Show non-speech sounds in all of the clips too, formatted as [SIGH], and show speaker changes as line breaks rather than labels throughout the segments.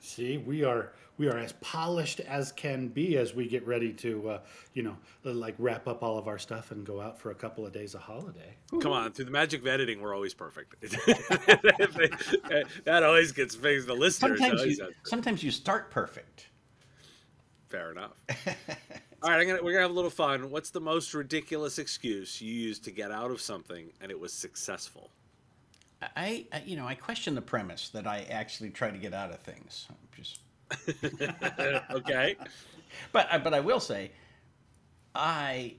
See, we are we are as polished as can be as we get ready to, uh, you know, like wrap up all of our stuff and go out for a couple of days of holiday.
Come on, through the magic of editing, we're always perfect. [LAUGHS] that always gets fixed. The listeners
Sometimes you, sometimes you start perfect.
Fair enough. [LAUGHS] All right, I'm gonna, we're gonna have a little fun. What's the most ridiculous excuse you used to get out of something and it was successful?
I, I, you know, I question the premise that I actually try to get out of things. I'm just, [LAUGHS]
okay.
but, I- but I will say, I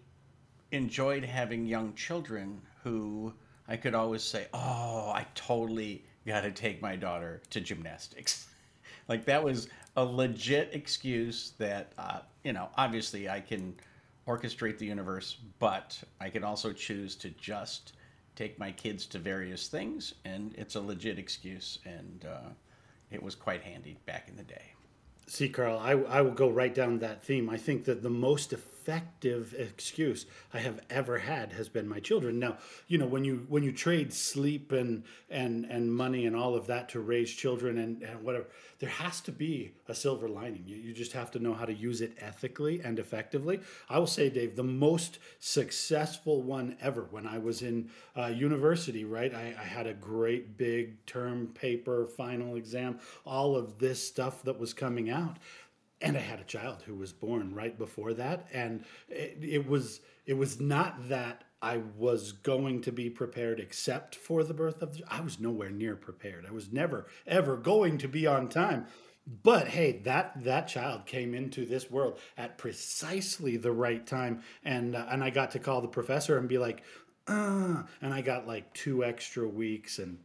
enjoyed having young children who I could always say, "Oh, I totally got to take my daughter to gymnastics." [LAUGHS] like that was a legit excuse that, uh, you know, obviously I can orchestrate the universe, but I can also choose to just take my kids to various things, and it's a legit excuse, and uh, it was quite handy back in the day.
See, Karl, I, I will go right down that theme. I think that the most effective excuse I have ever had has been my children. Now, you know, when you when you trade sleep and and and money and all of that to raise children and, and whatever, there has to be a silver lining. You, you just have to know how to use it ethically and effectively. I will say, Dave, the most successful one ever when I was in uh, university, right? I, I had a great big term paper, final exam, all of this stuff that was coming out and I had a child who was born right before that, and it, it was it was not that I was going to be prepared except for the birth of the, I was nowhere near prepared. I was never ever going to be on time. But hey, that that child came into this world at precisely the right time, and uh, and I got to call the professor and be like, uh, and I got like two extra weeks and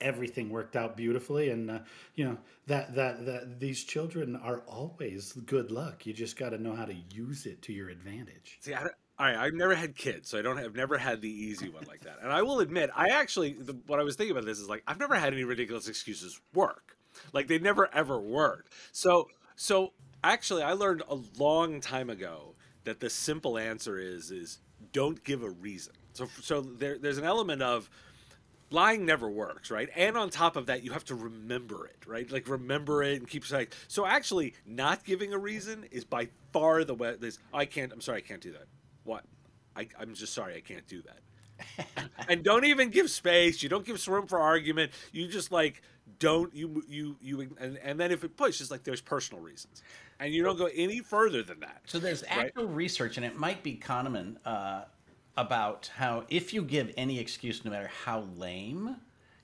everything worked out beautifully and uh, you know that, that that these children are always good luck you just got to know how to use it to your advantage
See, I all right, I've never had kids, so I don't. Have, never had the easy one like that. And I will admit, I actually, the, what I was thinking about this is like, I've never had any ridiculous excuses work. Like they never ever worked. So, so actually, I learned a long time ago that the simple answer is is don't give a reason. So, so there, there's an element of lying never works, right? And on top of that, you have to remember it, right? Like remember it and keep saying. So actually, not giving a reason is by far the way. This I can't. I'm sorry, I can't do that. What? I, I'm just sorry, I can't do that. [LAUGHS] and don't even give space. You don't give room for argument. You just like don't you you you and, and then if it pushes, like there's personal reasons, and you don't go any further than that.
So there's
Right.
actual research, and it might be Kahneman, uh, about how if you give any excuse, no matter how lame,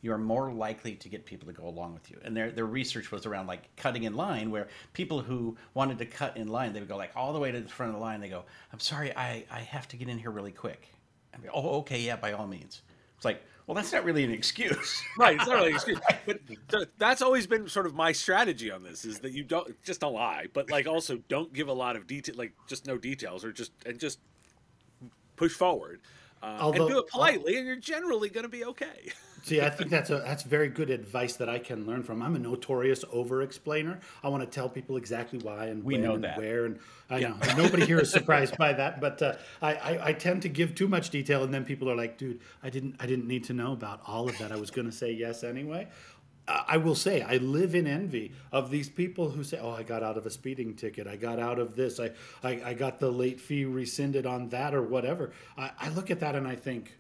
you're more likely to get people to go along with you. And their their research was around like cutting in line, where people who wanted to cut in line, they would go like all the way to the front of the line. They go, "I'm sorry, I I have to get in here really quick." And they go, "Oh, okay, yeah, by all means." It's like, well, that's not really an excuse. [LAUGHS]
right it's not really an excuse [LAUGHS] but th- that's always been sort of my strategy on this is that you don't just don't lie but like also don't give a lot of detail like just no details or just and just push forward uh,
Although-
and do it politely and you're generally going to be okay. [LAUGHS]
See i think that's a that's very good advice that i can learn from. I'm a notorious over explainer i want to tell people exactly why and
We
when
know
and
that.
where and i know nobody here is [LAUGHS] surprised by that but uh, I, I i tend to give too much detail and then people are like dude i didn't i didn't need to know about all of that. I was going to say yes anyway I will say, I live in envy of these people who say, "Oh, I got out of a speeding ticket. I got out of this. I, I, I got the late fee rescinded on that, or whatever." I, I look at that and I think,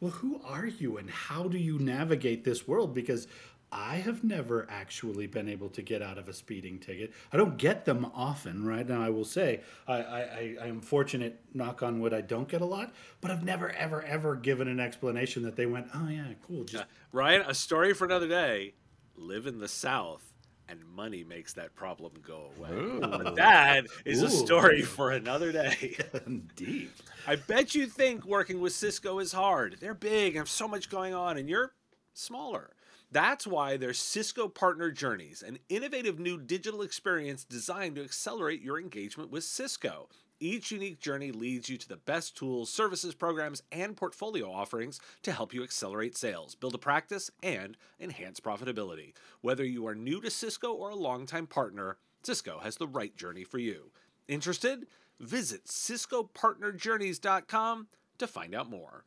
well, who are you and how do you navigate this world? Because I have never actually been able to get out of a speeding ticket. I don't get them often, right? Now, I will say, I, I, I- am fortunate, knock on wood, I don't get a lot, but I've never, ever, ever given an explanation that they went, oh, yeah, cool. Just
ryan a story for another day live in the south and money makes that problem go away but that is a story for another day [LAUGHS] [LAUGHS]
deep.
I bet you think working with Cisco is hard. They're big, have so much going on, and you're smaller. That's why there's Cisco Partner Journeys, an innovative new digital experience designed to accelerate your engagement with Cisco. Each unique journey leads you to the best tools, services, programs, and portfolio offerings to help you accelerate sales, build a practice, and enhance profitability. Whether you are new to Cisco or a longtime partner, Cisco has the right journey for you. Interested? Visit CiscoPartnerJourneys.com to find out more.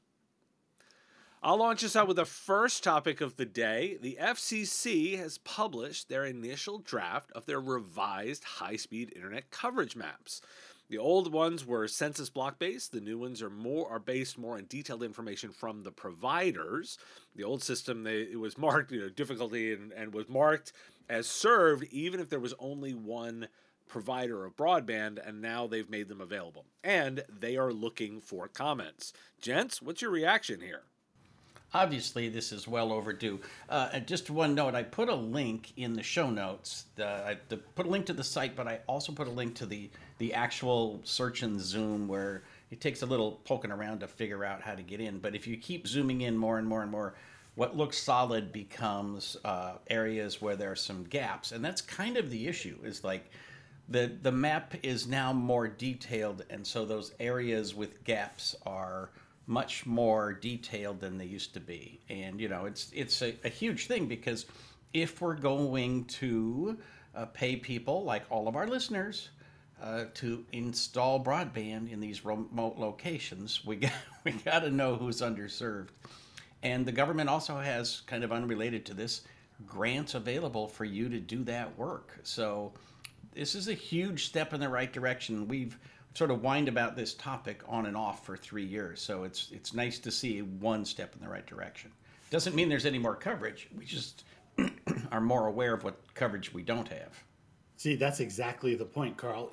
I'll launch us out with the first topic of the day. The FCC has published their initial draft of their revised high speed internet coverage maps. The old ones were census block based. The new ones are more are based more on detailed information from the providers. The old system they, it was marked you know difficulty and, and was marked as served even if there was only one provider of broadband, and now they've made them available. And they are looking for comments. Gents, what's your reaction here?
Obviously, this is well overdue. Uh, and just one note: I put a link in the show notes. The, I put a link to the site, but I also put a link to the the actual search and zoom where it takes a little poking around to figure out how to get in. But if you keep zooming in more and more and more, what looks solid becomes uh, areas where there are some gaps, and that's kind of the issue. Is like the the map is now more detailed, and so those areas with gaps are much more detailed than they used to be. And you know, it's it's a, a huge thing because if we're going to uh, pay people like all of our listeners uh, to install broadband in these remote locations, we [LAUGHS] got we got to know who's underserved. And the government also has kind of unrelated to this grants available for you to do that work. So this is a huge step in the right direction. We've sort of whined about this topic on and off for three years. So it's it's nice to see one step in the right direction. Doesn't mean there's any more coverage. We just [CLEARS THROAT] are more aware of what coverage we don't have.
See, that's exactly the point, Karl.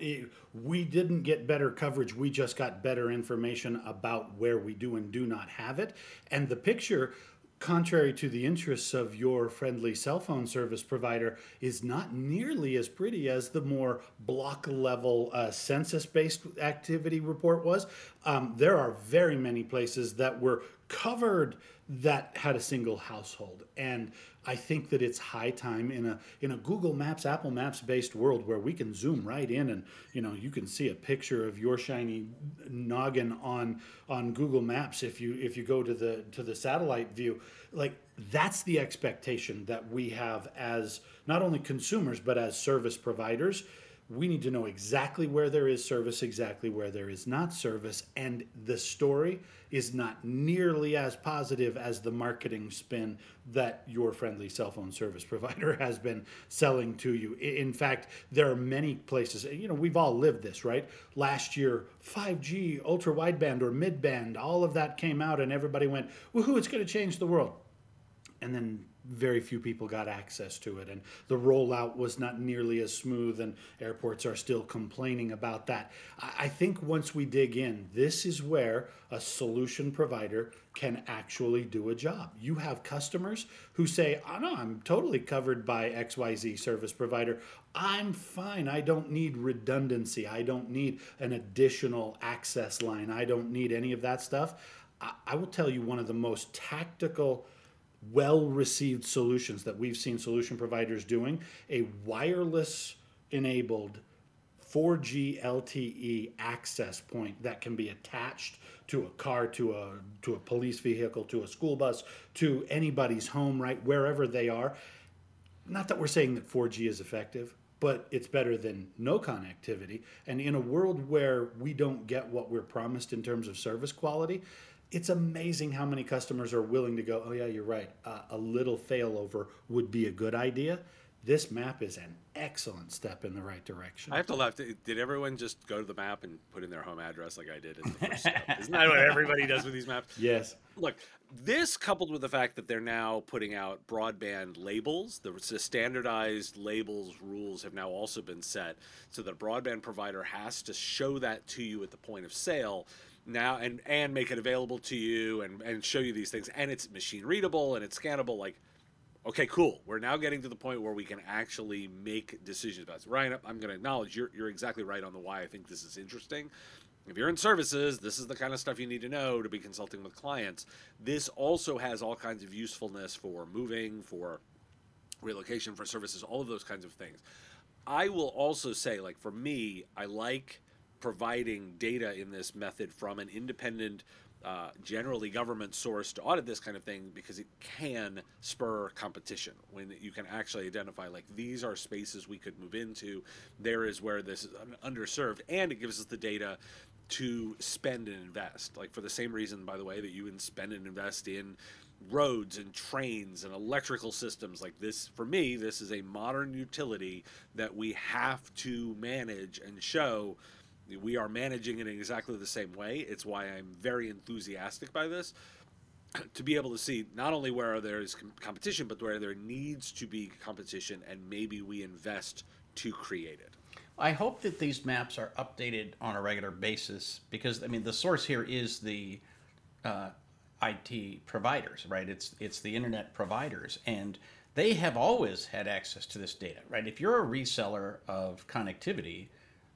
We didn't get better coverage. We just got better information about where we do and do not have it. And the picture contrary to the interests of your friendly cell phone service provider, is not nearly as pretty as the more block level uh, census based activity report was. Um, there are very many places that were covered that had a single household. And I think that it's high time in a in a Google Maps, Apple Maps based world where we can zoom right in and you know you can see a picture of your shiny noggin on on Google Maps if you if you go to the to the satellite view. Like that's the expectation that we have as not only consumers but as service providers we need to know exactly where there is service, exactly where there is not service, and the story is not nearly as positive as the marketing spin that your friendly cell phone service [LAUGHS] provider has been selling to you. In fact, there are many places, you know, we've all lived this, right? Last year, 5G, ultra wideband or midband, all of that came out, and everybody went, woohoo, it's going to change the world. And then very few people got access to it. And the rollout was not nearly as smooth and airports are still complaining about that. I think once we dig in this is where a solution provider can actually do a job. You have customers who say oh no i'm totally covered by xyz service provider. I'm fine. I don't need redundancy. I don't need an additional access line. I don't need any of that stuff. I, I will tell you one of the most tactical well received solutions that we've seen solution providers doing a wireless enabled 4G LTE access point that can be attached to a car, to a to a police vehicle, to a school bus, to anybody's home, right wherever they are. Not that we're saying that 4G is effective, but it's better than no connectivity. And in a world where we don't get what we're promised in terms of service quality, it's amazing how many customers are willing to go, oh, yeah, you're right. Uh, a little failover would be a good idea. This map is an excellent step in the right direction.
I have to laugh. Did everyone just go to the map and put in their home address like I did in the first step? [LAUGHS] Isn't that what everybody does with these maps?
Yes.
Look, this coupled with the fact that they're now putting out broadband labels, the, the standardized labels rules have now also been set so that a broadband provider has to show that to you at the point of sale now and and make it available to you and and show you these things and it's machine readable and it's scannable like okay cool we're now getting to the point where we can actually make decisions about this ryan i'm going to acknowledge you're, you're exactly right on the why i think this is interesting if you're in services, this is the kind of stuff you need to know to be consulting with clients. This also has all kinds of usefulness for moving, for relocation, for services, all of those kinds of things. I will also say, like for me, I like providing data in this method from an independent, uh, generally government source to audit this kind of thing because it can spur competition when you can actually identify like these are spaces we could move into. There is where this is underserved, and it gives us the data to spend and invest. Like for the same reason, by the way, that you would spend and invest in roads and trains and electrical systems like this for me this is a modern utility that we have to manage and show we are managing it in exactly the same way it's why i'm very enthusiastic by this [CLEARS THROAT] to be able to see not only where there is competition but where there needs to be competition and maybe we invest to create it
I hope that these maps are updated on a regular basis because I mean the source here is the uh, IT providers, right? It's it's the internet providers, and they have always had access to this data, right? If you're a reseller of connectivity,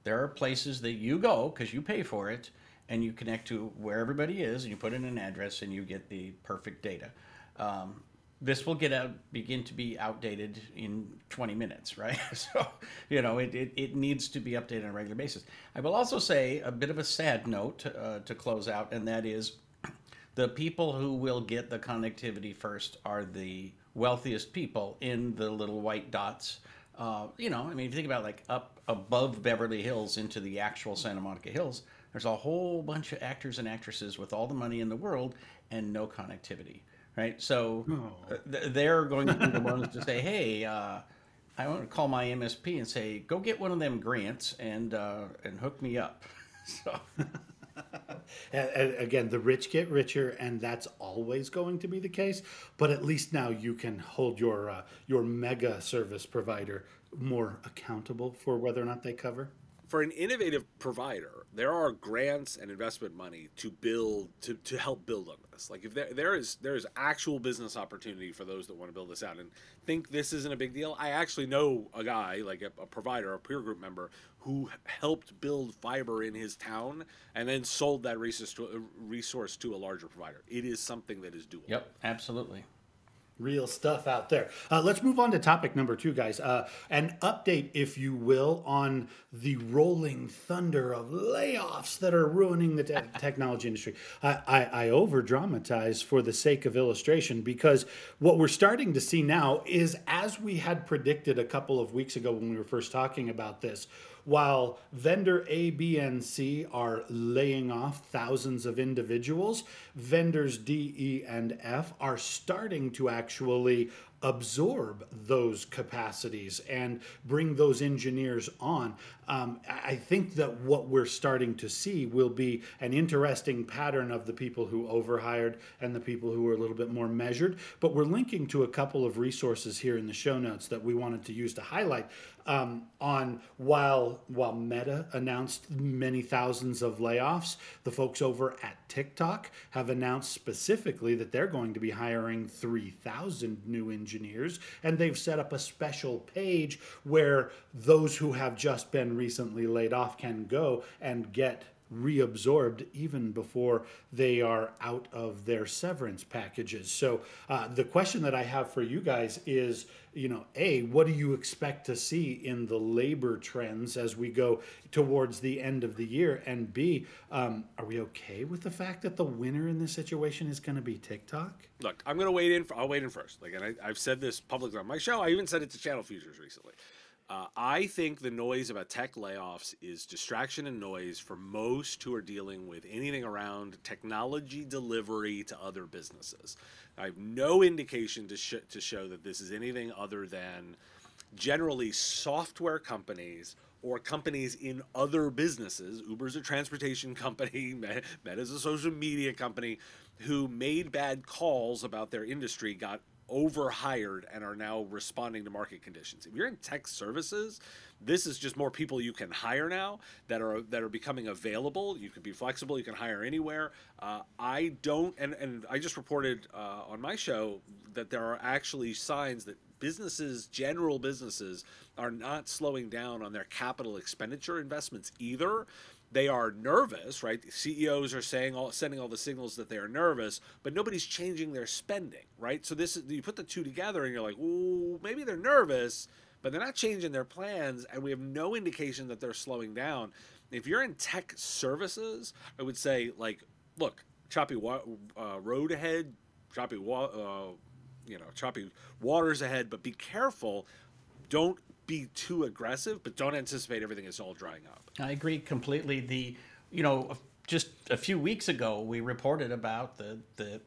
there are places that you go because you pay for it, and you connect to where everybody is, and you put in an address, and you get the perfect data. Um, this will get out begin to be outdated in 20 minutes right [LAUGHS] so you know it, it, it, needs to be updated on a regular basis i will also say a bit of a sad note uh, to close out and that is [CLEARS THROAT] the people who will get the connectivity first are the wealthiest people in the little white dots uh, you know i mean if you think about like up above beverly hills into the actual santa monica hills there's a whole bunch of actors and actresses with all the money in the world and no connectivity right? So oh. they're going to be the ones to say, hey, uh, I want to call my MSP and say, go get one of them grants and uh, and hook me up. [LAUGHS] so. [LAUGHS]
Again, the rich get richer, and that's always going to be the case. But at least now you can hold your uh, your mega service provider more accountable for whether or not they cover
for an innovative provider, there are grants and investment money to build to, to help build on this. Like if there there is there is actual business opportunity for those that want to build this out and think this isn't a big deal. I actually know a guy like a, a provider, a peer group member who helped build fiber in his town and then sold that resource to, resource to a larger provider. It is something that is doable.
Yep, absolutely
real stuff out there. Uh, let's move on to topic number two, guys. Uh, an update, if you will, on the rolling thunder of layoffs that are ruining the te- [LAUGHS] technology industry. I, I, I over dramatize for the sake of illustration because what we're starting to see now is, as we had predicted a couple of weeks ago when we were first talking about this, while vendor A, B, and C are laying off thousands of individuals, vendors D, E, and F are starting to actually absorb those capacities and bring those engineers on. Um, I think that what we're starting to see will be an interesting pattern of the people who overhired and the people who are a little bit more measured. But we're linking to a couple of resources here in the show notes that we wanted to use to highlight um, on while while Meta announced many thousands of layoffs, the folks over at TikTok have announced specifically that they're going to be hiring 3,000 new engineers, and they've set up a special page where those who have just been recently laid off can go and get reabsorbed even before they are out of their severance packages. So uh, the question that I have for you guys is, you know, a what do you expect to see in the labor trends as we go towards the end of the year, and b um, are we okay with the fact that the winner in this situation is going to be TikTok?
Look, I'm going to wait in. For, I'll wait in first. Like, and I, I've said this publicly on my show. I even said it to Channel Futures recently. Uh, I think the noise about tech layoffs is distraction and noise for most who are dealing with anything around technology delivery to other businesses. I have no indication to, sh- to show that this is anything other than generally software companies or companies in other businesses. Uber's a transportation [LAUGHS] company, Meta's a social media company, who made bad calls about their industry, got overhired and are now responding to market conditions. If you're in tech services, this is just more people you can hire now that are that are becoming available. You can be flexible. You can hire anywhere. Uh, I don't, and and I just reported uh, on my show that there are actually signs that businesses, general businesses, are not slowing down on their capital expenditure investments either. They are nervous, right? CEOs are saying all sending all the signals that they are nervous, but nobody's changing their spending, right? So this is you put the two together and you're like, "Ooh, maybe they're nervous, but they're not changing their plans and we have no indication that they're slowing down." If you're in tech services, I would say like, look, choppy wa- uh, road ahead, choppy wa- uh, you know, choppy waters ahead, but be careful. Don't be too aggressive, but don't anticipate everything is all drying up.
I agree completely. The, you know, just a few weeks ago, we reported about the the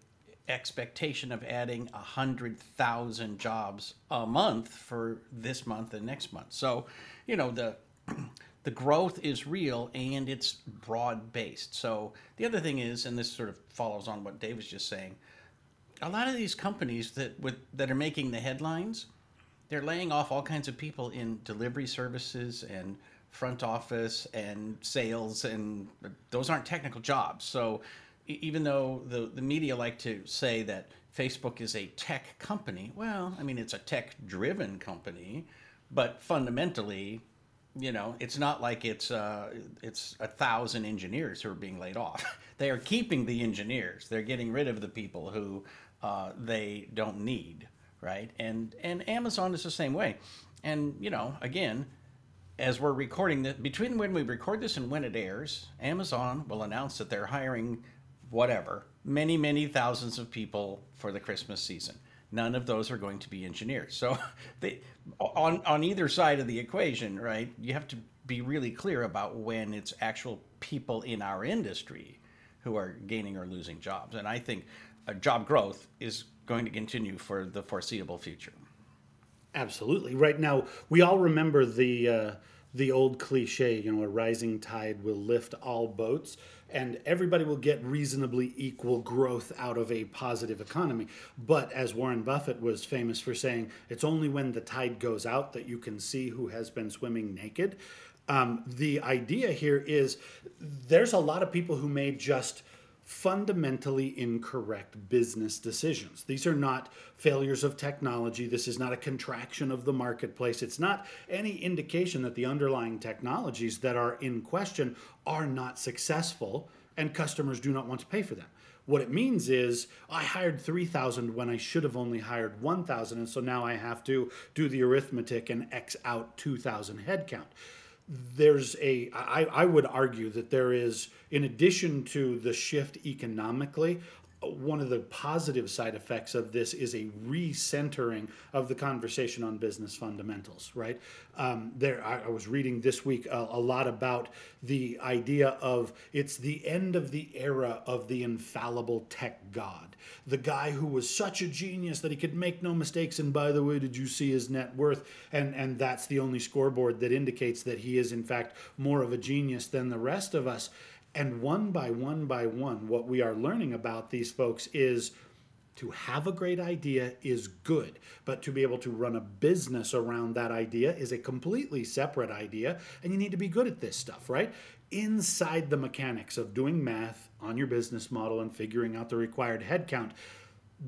expectation of adding a hundred thousand jobs a month for this month and next month. So, you know, the [CLEARS THROAT] the growth is real and it's broad based. So the other thing is, and this sort of follows on what Dave was just saying, a lot of these companies that with that are making the headlines, they're laying off all kinds of people in delivery services and front office and sales and those aren't technical jobs. So even though the, the media like to say that facebook is a tech company well i mean it's a tech driven company but fundamentally you know it's not like it's uh, it's a thousand engineers who are being laid off. [LAUGHS] They are keeping the engineers. They're getting rid of the people who uh, they don't need right and and amazon is the same way and you know again as we're recording this, between when we record this and when it airs, Amazon will announce that they're hiring whatever, many, many thousands of people for the Christmas season. None of those are going to be engineers. So, [LAUGHS] they, on on either side of the equation, right? You have to be really clear about when it's actual people in our industry who are gaining or losing jobs. And I think uh, job growth is going to continue for the foreseeable future.
Absolutely. Right now, we all remember the uh, the old cliche, you know, a rising tide will lift all boats, and everybody will get reasonably equal growth out of a positive economy. But as Warren Buffett was famous for saying, it's only when the tide goes out that you can see who has been swimming naked. Um, the idea here is there's a lot of people who may just fundamentally incorrect business decisions. These are not failures of technology. This is not a contraction of the marketplace. It's not any indication that the underlying technologies that are in question are not successful and customers do not want to pay for them. What it means is I hired 3,000 when I should have only hired 1,000, and so now I have to do the arithmetic and X out 2,000 headcount there's a I, I would argue that there is in addition to the shift economically one of the positive side effects of this is a recentering of the conversation on business fundamentals right? Um, there I, I, was reading this week a, a, lot about the idea of it's the end of the era of the infallible tech god. The guy who was such a genius that he could make no mistakes and by the way did you see his net worth? And and that's the only scoreboard that indicates that he is in fact more of a genius than the rest of us and one by one by one, what we are learning about these folks is to have a great idea is good, but to be able to run a business around that idea is a completely separate idea, and you need to be good at this stuff, right? Inside the mechanics of doing math on your business model and figuring out the required headcount,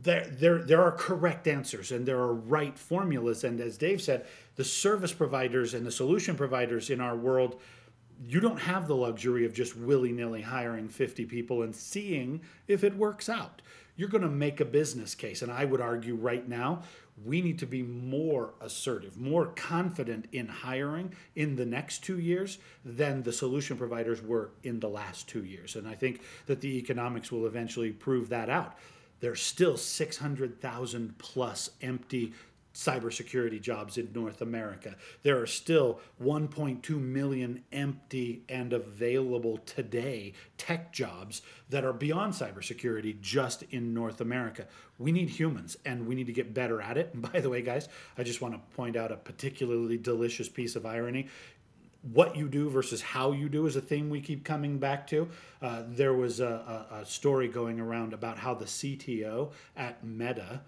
there, there, there are correct answers and there are right formulas. And as Dave said, the service providers and the solution providers in our world you don't have the luxury of just willy nilly hiring 50 people and seeing if it works out. You're going to make a business case. And I would argue right now, we need to be more assertive, more confident in hiring in the next two years than the solution providers were in the last two years. And I think that the economics will eventually prove that out. There's still 600,000 plus empty cybersecurity jobs in North America. There are still 1.2 million empty and available today tech jobs that are beyond cybersecurity just in North America. We need humans and we need to get better at it. And [LAUGHS] by the way, guys, I just want to point out a particularly delicious piece of irony what you do versus how you do is a theme we keep coming back to. Uh, there was a, a, a, story going around about how the CTO at Meta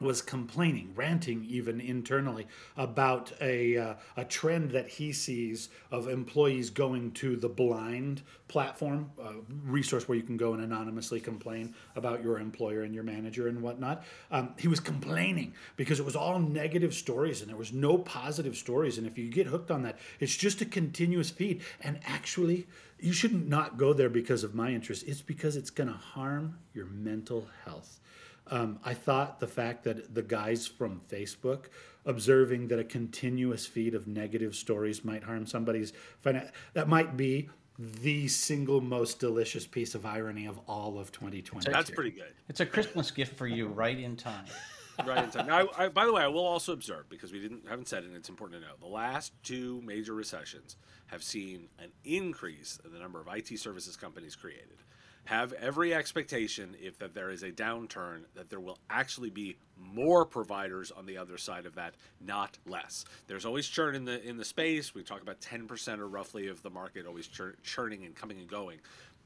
was complaining, ranting even internally about a, uh, a trend that he sees of employees going to the blind platform, a resource where you can go and anonymously complain about your employer and your manager and whatnot. Um, he was complaining because it was all negative stories and there was no positive stories. And if you get hooked on that, it's just a continuous feed. And actually, you shouldn't not go there because of my interest. It's because it's going to harm your mental health. Um, I thought the fact that the guys from Facebook observing that a continuous feed of negative stories might harm somebody's finance, that might be the single most delicious piece of irony of all of 2020.
That's pretty good.
It's a Christmas gift for you, right in time. [LAUGHS]
right in time. Now, I, by the way, I will also observe because we didn't haven't said it, and it's important to know. The last two major recessions have seen an increase in the number of IT services companies created have every expectation if that there is a downturn that there will actually be more providers on the other side of that not less. There's always churn in the in the space. We talk about 10% or roughly of the market always churn, churning and coming and going.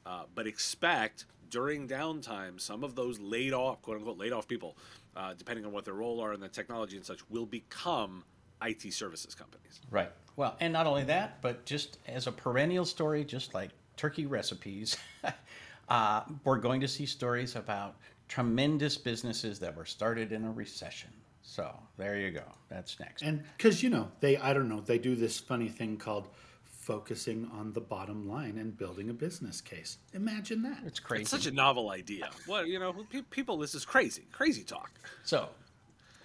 Uh, but expect during downtime some of those laid off quote unquote laid off people uh, depending on what their role are in the technology and such will become IT services companies.
Right. Well and not only that but just as a perennial story just like turkey recipes [LAUGHS] Uh, we're going to see stories about tremendous businesses that were started in a recession. So there you go. That's next.
And because, you know, they, I don't know, they do this funny thing called focusing on the bottom line and building a business case. Imagine that.
It's crazy.
It's such a novel idea. Well, you know, people, this is crazy, crazy talk.
So,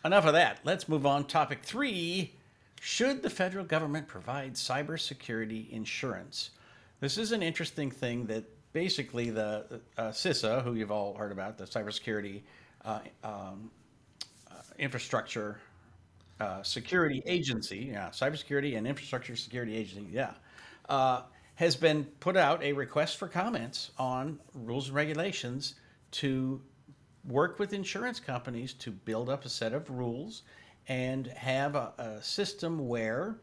enough of that. Let's move on. Topic three Should the federal government provide cybersecurity insurance? This is an interesting thing that basically the uh, CISA, who you've all heard about, the cybersecurity uh, um, uh, infrastructure uh, security agency, yeah, cybersecurity and infrastructure security agency, yeah, uh, has been put out a request for comments on rules and regulations to work with insurance companies to build up a set of rules and have a, a system where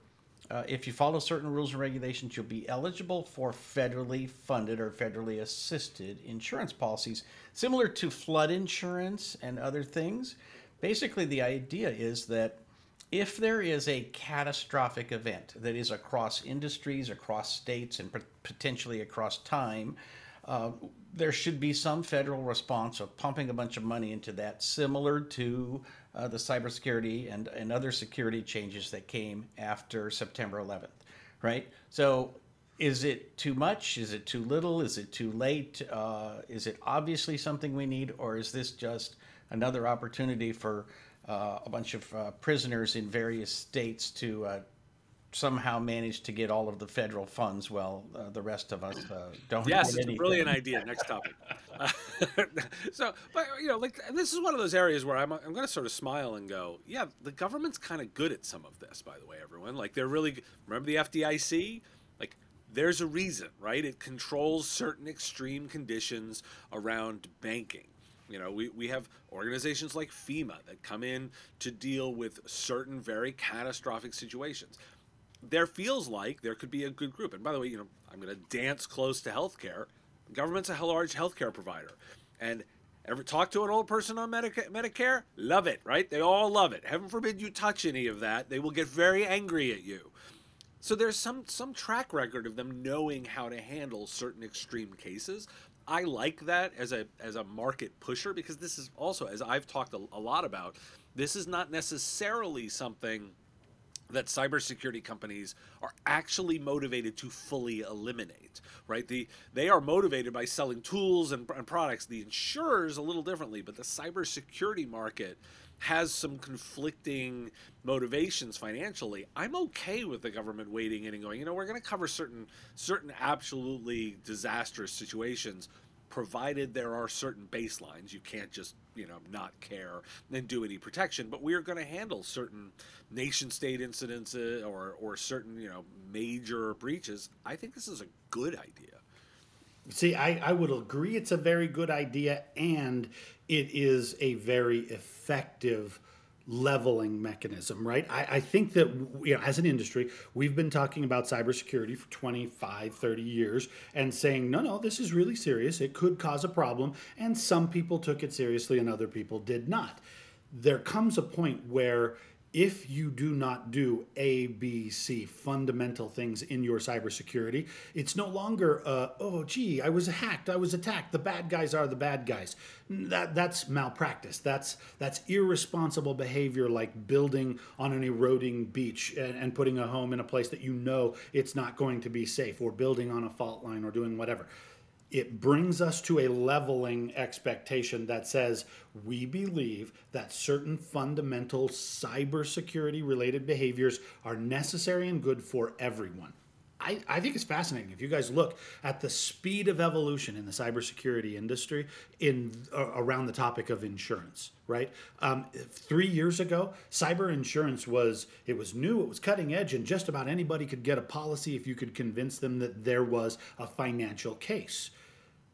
uh, if you follow certain rules and regulations, you'll be eligible for federally funded or federally assisted insurance policies, similar to flood insurance and other things. Basically, the idea is that if there is a catastrophic event that is across industries, across states, and potentially across time, uh, there should be some federal response of pumping a bunch of money into that, similar to uh, the cybersecurity and, and other security changes that came after September 11th, right? So, is it too much? Is it too little? Is it too late? Uh, is it obviously something we need, or is this just another opportunity for uh, a bunch of uh, prisoners in various states to uh, somehow manage to get all of the federal funds while uh, the rest of us uh, don't.
Yes, it's a brilliant idea. Next topic. Uh, [LAUGHS] so, but you know, like this is one of those areas where I'm I'm going to sort of smile and go, yeah, the government's kind of good at some of this. By the way, everyone, like they're really remember the FDIC. Like there's a reason, right? It controls certain extreme conditions around banking. You know, we, we have organizations like FEMA that come in to deal with certain very catastrophic situations there feels like there could be a good group. And by the way, you know, I'm going to dance close to healthcare. Government's a large healthcare provider, and ever talk to an old person on Medica- Medicare? Love it, right? They all love it. Heaven forbid you touch any of that; they will get very angry at you. So there's some some track record of them knowing how to handle certain extreme cases. I like that as a as a market pusher because this is also, as I've talked a, a lot about, this is not necessarily something that cybersecurity companies are actually motivated to fully eliminate, right? The, they are motivated by selling tools and, and products. The insurers a little differently, but the cybersecurity market has some conflicting motivations financially. I'm okay with the government waiting in and going, you know, we're going to cover certain certain absolutely disastrous situations provided there are certain baselines. You can't just, you know, not care and do any protection, but we are going to handle certain nation state incidents or, or certain, you know, major breaches. I think this is a good idea.
See, I, I would agree it's a very good idea and it is a very effective leveling mechanism, right? I, I, think that you know, as an industry, we've been talking about cybersecurity for 25, 30 years and saying, no, no, this is really serious. It could cause a problem. And some people took it seriously and other people did not. there comes a point where if you do not do A, B, C fundamental things in your cybersecurity, it's no longer, uh, oh, gee, I was hacked, I was attacked. The bad guys are the bad guys. That that's malpractice. That's that's irresponsible behavior, like building on an eroding beach and, and putting a home in a place that you know it's not going to be safe, or building on a fault line, or doing whatever it brings us to a leveling expectation that says we believe that certain fundamental cybersecurity related behaviors are necessary and good for everyone. I, I, think it's fascinating. If you guys look at the speed of evolution in the cybersecurity industry in uh, around the topic of insurance, right? Um, three years ago, cyber insurance was it was new, it was cutting edge, and just about anybody could get a policy if you could convince them that there was a financial case.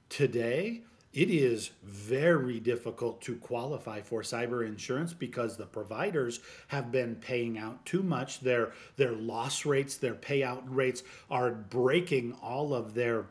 Today, it is very difficult to qualify for cyber insurance because the providers have been paying out too much. Their their loss rates, their payout rates are breaking all of their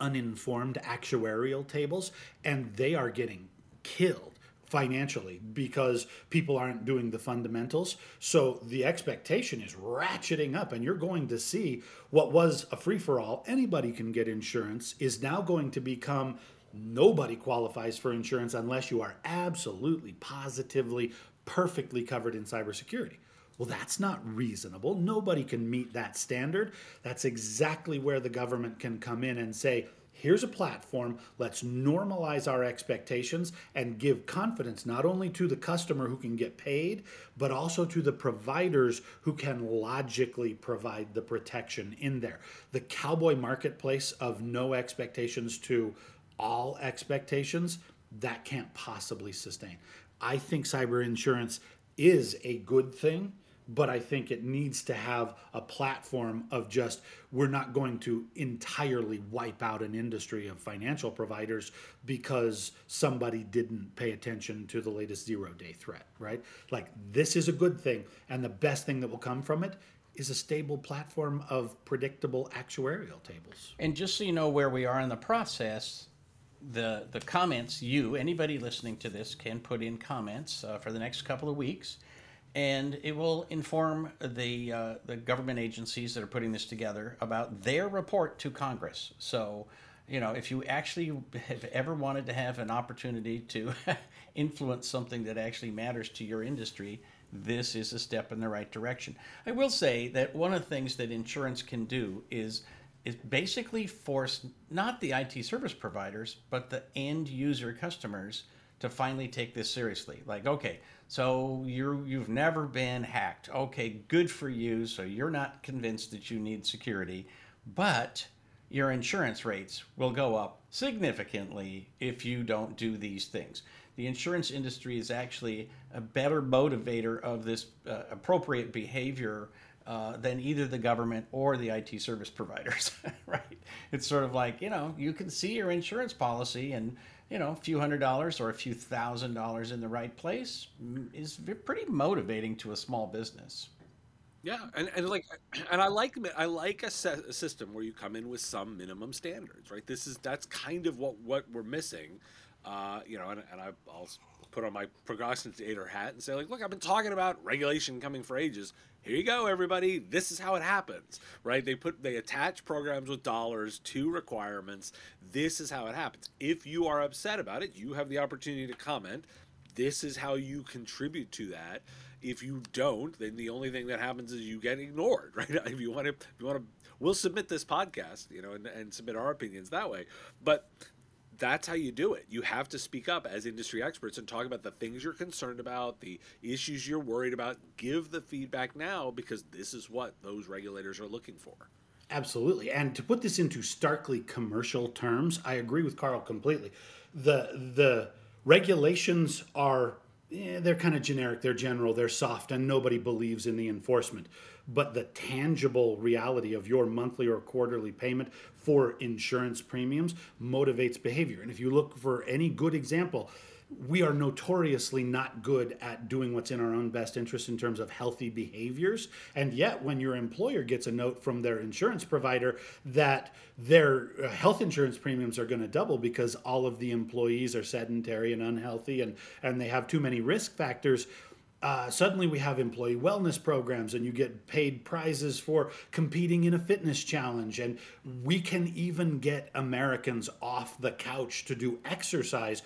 uninformed actuarial tables and they are getting killed financially because people aren't doing the fundamentals. So the expectation is ratcheting up, and you're going to see what was a free for all, anybody can get insurance, is now going to become nobody qualifies for insurance unless you are absolutely, positively, perfectly covered in cybersecurity. Well, that's not reasonable. Nobody can meet that standard. That's exactly where the government can come in and say, here's a platform, let's normalize our expectations and give confidence not only to the customer who can get paid, but also to the providers who can logically provide the protection in there. The cowboy marketplace of no expectations to all expectations, that can't possibly sustain. I think cyber insurance is a good thing but I think it needs to have a platform of just we're not going to entirely wipe out an industry of financial providers because somebody didn't pay attention to the latest zero day threat, right? Like this is a good thing, and the best thing that will come from it is a stable platform of predictable actuarial tables.
And just so you know where we are in the process, the the comments you anybody listening to this can put in comments uh, for the next couple of weeks and it will inform the uh, the government agencies that are putting this together about their report to Congress. So, you know, if you actually have ever wanted to have an opportunity to [LAUGHS] influence something that actually matters to your industry, this is a step in the right direction. I will say that one of the things that insurance can do is is basically force not the IT service providers, but the end user customers to finally take this seriously. Like, okay, so you you've never been hacked. Okay, good for you. So you're not convinced that you need security, but your insurance rates will go up significantly if you don't do these things. The insurance industry is actually a better motivator of this uh, appropriate behavior uh, than either the government or the IT service providers, [LAUGHS] right? It's sort of like, you know, you can see your insurance policy and you know, a few hundred dollars or a few thousand dollars in the right place mm, is pretty motivating to a small business.
Yeah, and, and like, [CLEARS THROAT] and I like I like a, a system where you come in with some minimum standards, right? This is that's kind of what what we're missing, uh, you know. And, and I, I'll put on my prognosticator hat and say, like, look, I've been talking about regulation coming for ages. Here you go everybody. This is how it happens. Right? They put they attach programs with dollars to requirements. This is how it happens. If you are upset about it you have the opportunity to comment. This is how you contribute to that. If you don't then the only thing that happens is you get ignored [LAUGHS] right? If you want to if you want to we'll submit this podcast you know and, and submit our opinions that way. But that's how you do it. You have to speak up as industry experts and talk about the things you're concerned about, the issues you're worried about. Give the feedback now because this is what those regulators are looking for.
Absolutely. And to put this into starkly commercial terms, I agree with Karl completely. The the regulations are eh, they're kind of generic, they're general, they're soft and nobody believes in the enforcement but the tangible reality of your monthly or quarterly payment for insurance premiums motivates behavior. And if you look for any good example, we are notoriously not good at doing what's in our own best interest in terms of healthy behaviors. And yet, when your employer gets a note from their insurance provider that their uh, health insurance premiums are going to double because all of the employees are sedentary and unhealthy and, and they have too many risk factors. Uh, suddenly we have employee wellness programs and you get paid prizes for competing in a fitness challenge and we can even get americans off the couch to do exercise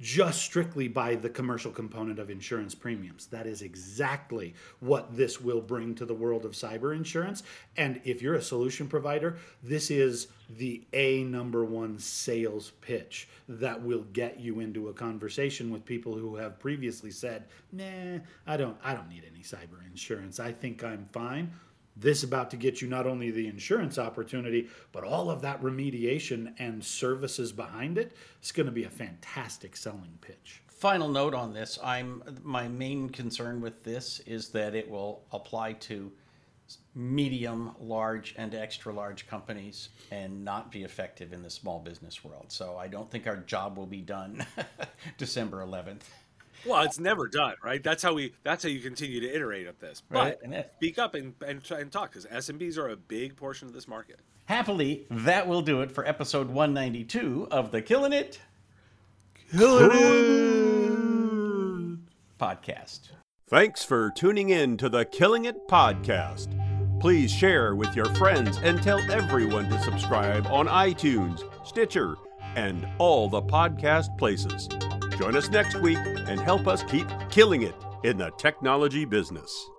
just strictly by the commercial component of insurance premiums. That is exactly what this will bring to the world of cyber insurance. And if you're a solution provider, this is the A number one sales pitch that will get you into a conversation with people who have previously said, "Nah, I don't I don't need any cyber insurance. I think I'm fine." This about to get you not only the insurance opportunity but all of that remediation and services behind it it's going to be a fantastic selling pitch.
Final note on this i'm my main concern with this is that it will apply to medium large and extra large companies and not be effective in the small business world. So i don't think our job will be done [LAUGHS] december 11th
well, it's never done, right? That's how we. That's how you continue to iterate of this. But right. speak up and and, and talk because SMBs are a big portion of this market.
Happily, that will do it for episode 192 of the Killing It,
Killing It
podcast.
Thanks for tuning in to the Killing It podcast. Please share with your friends and tell everyone to subscribe on iTunes, Stitcher, and all the podcast places. Join us next week and help us keep killing it in the technology business.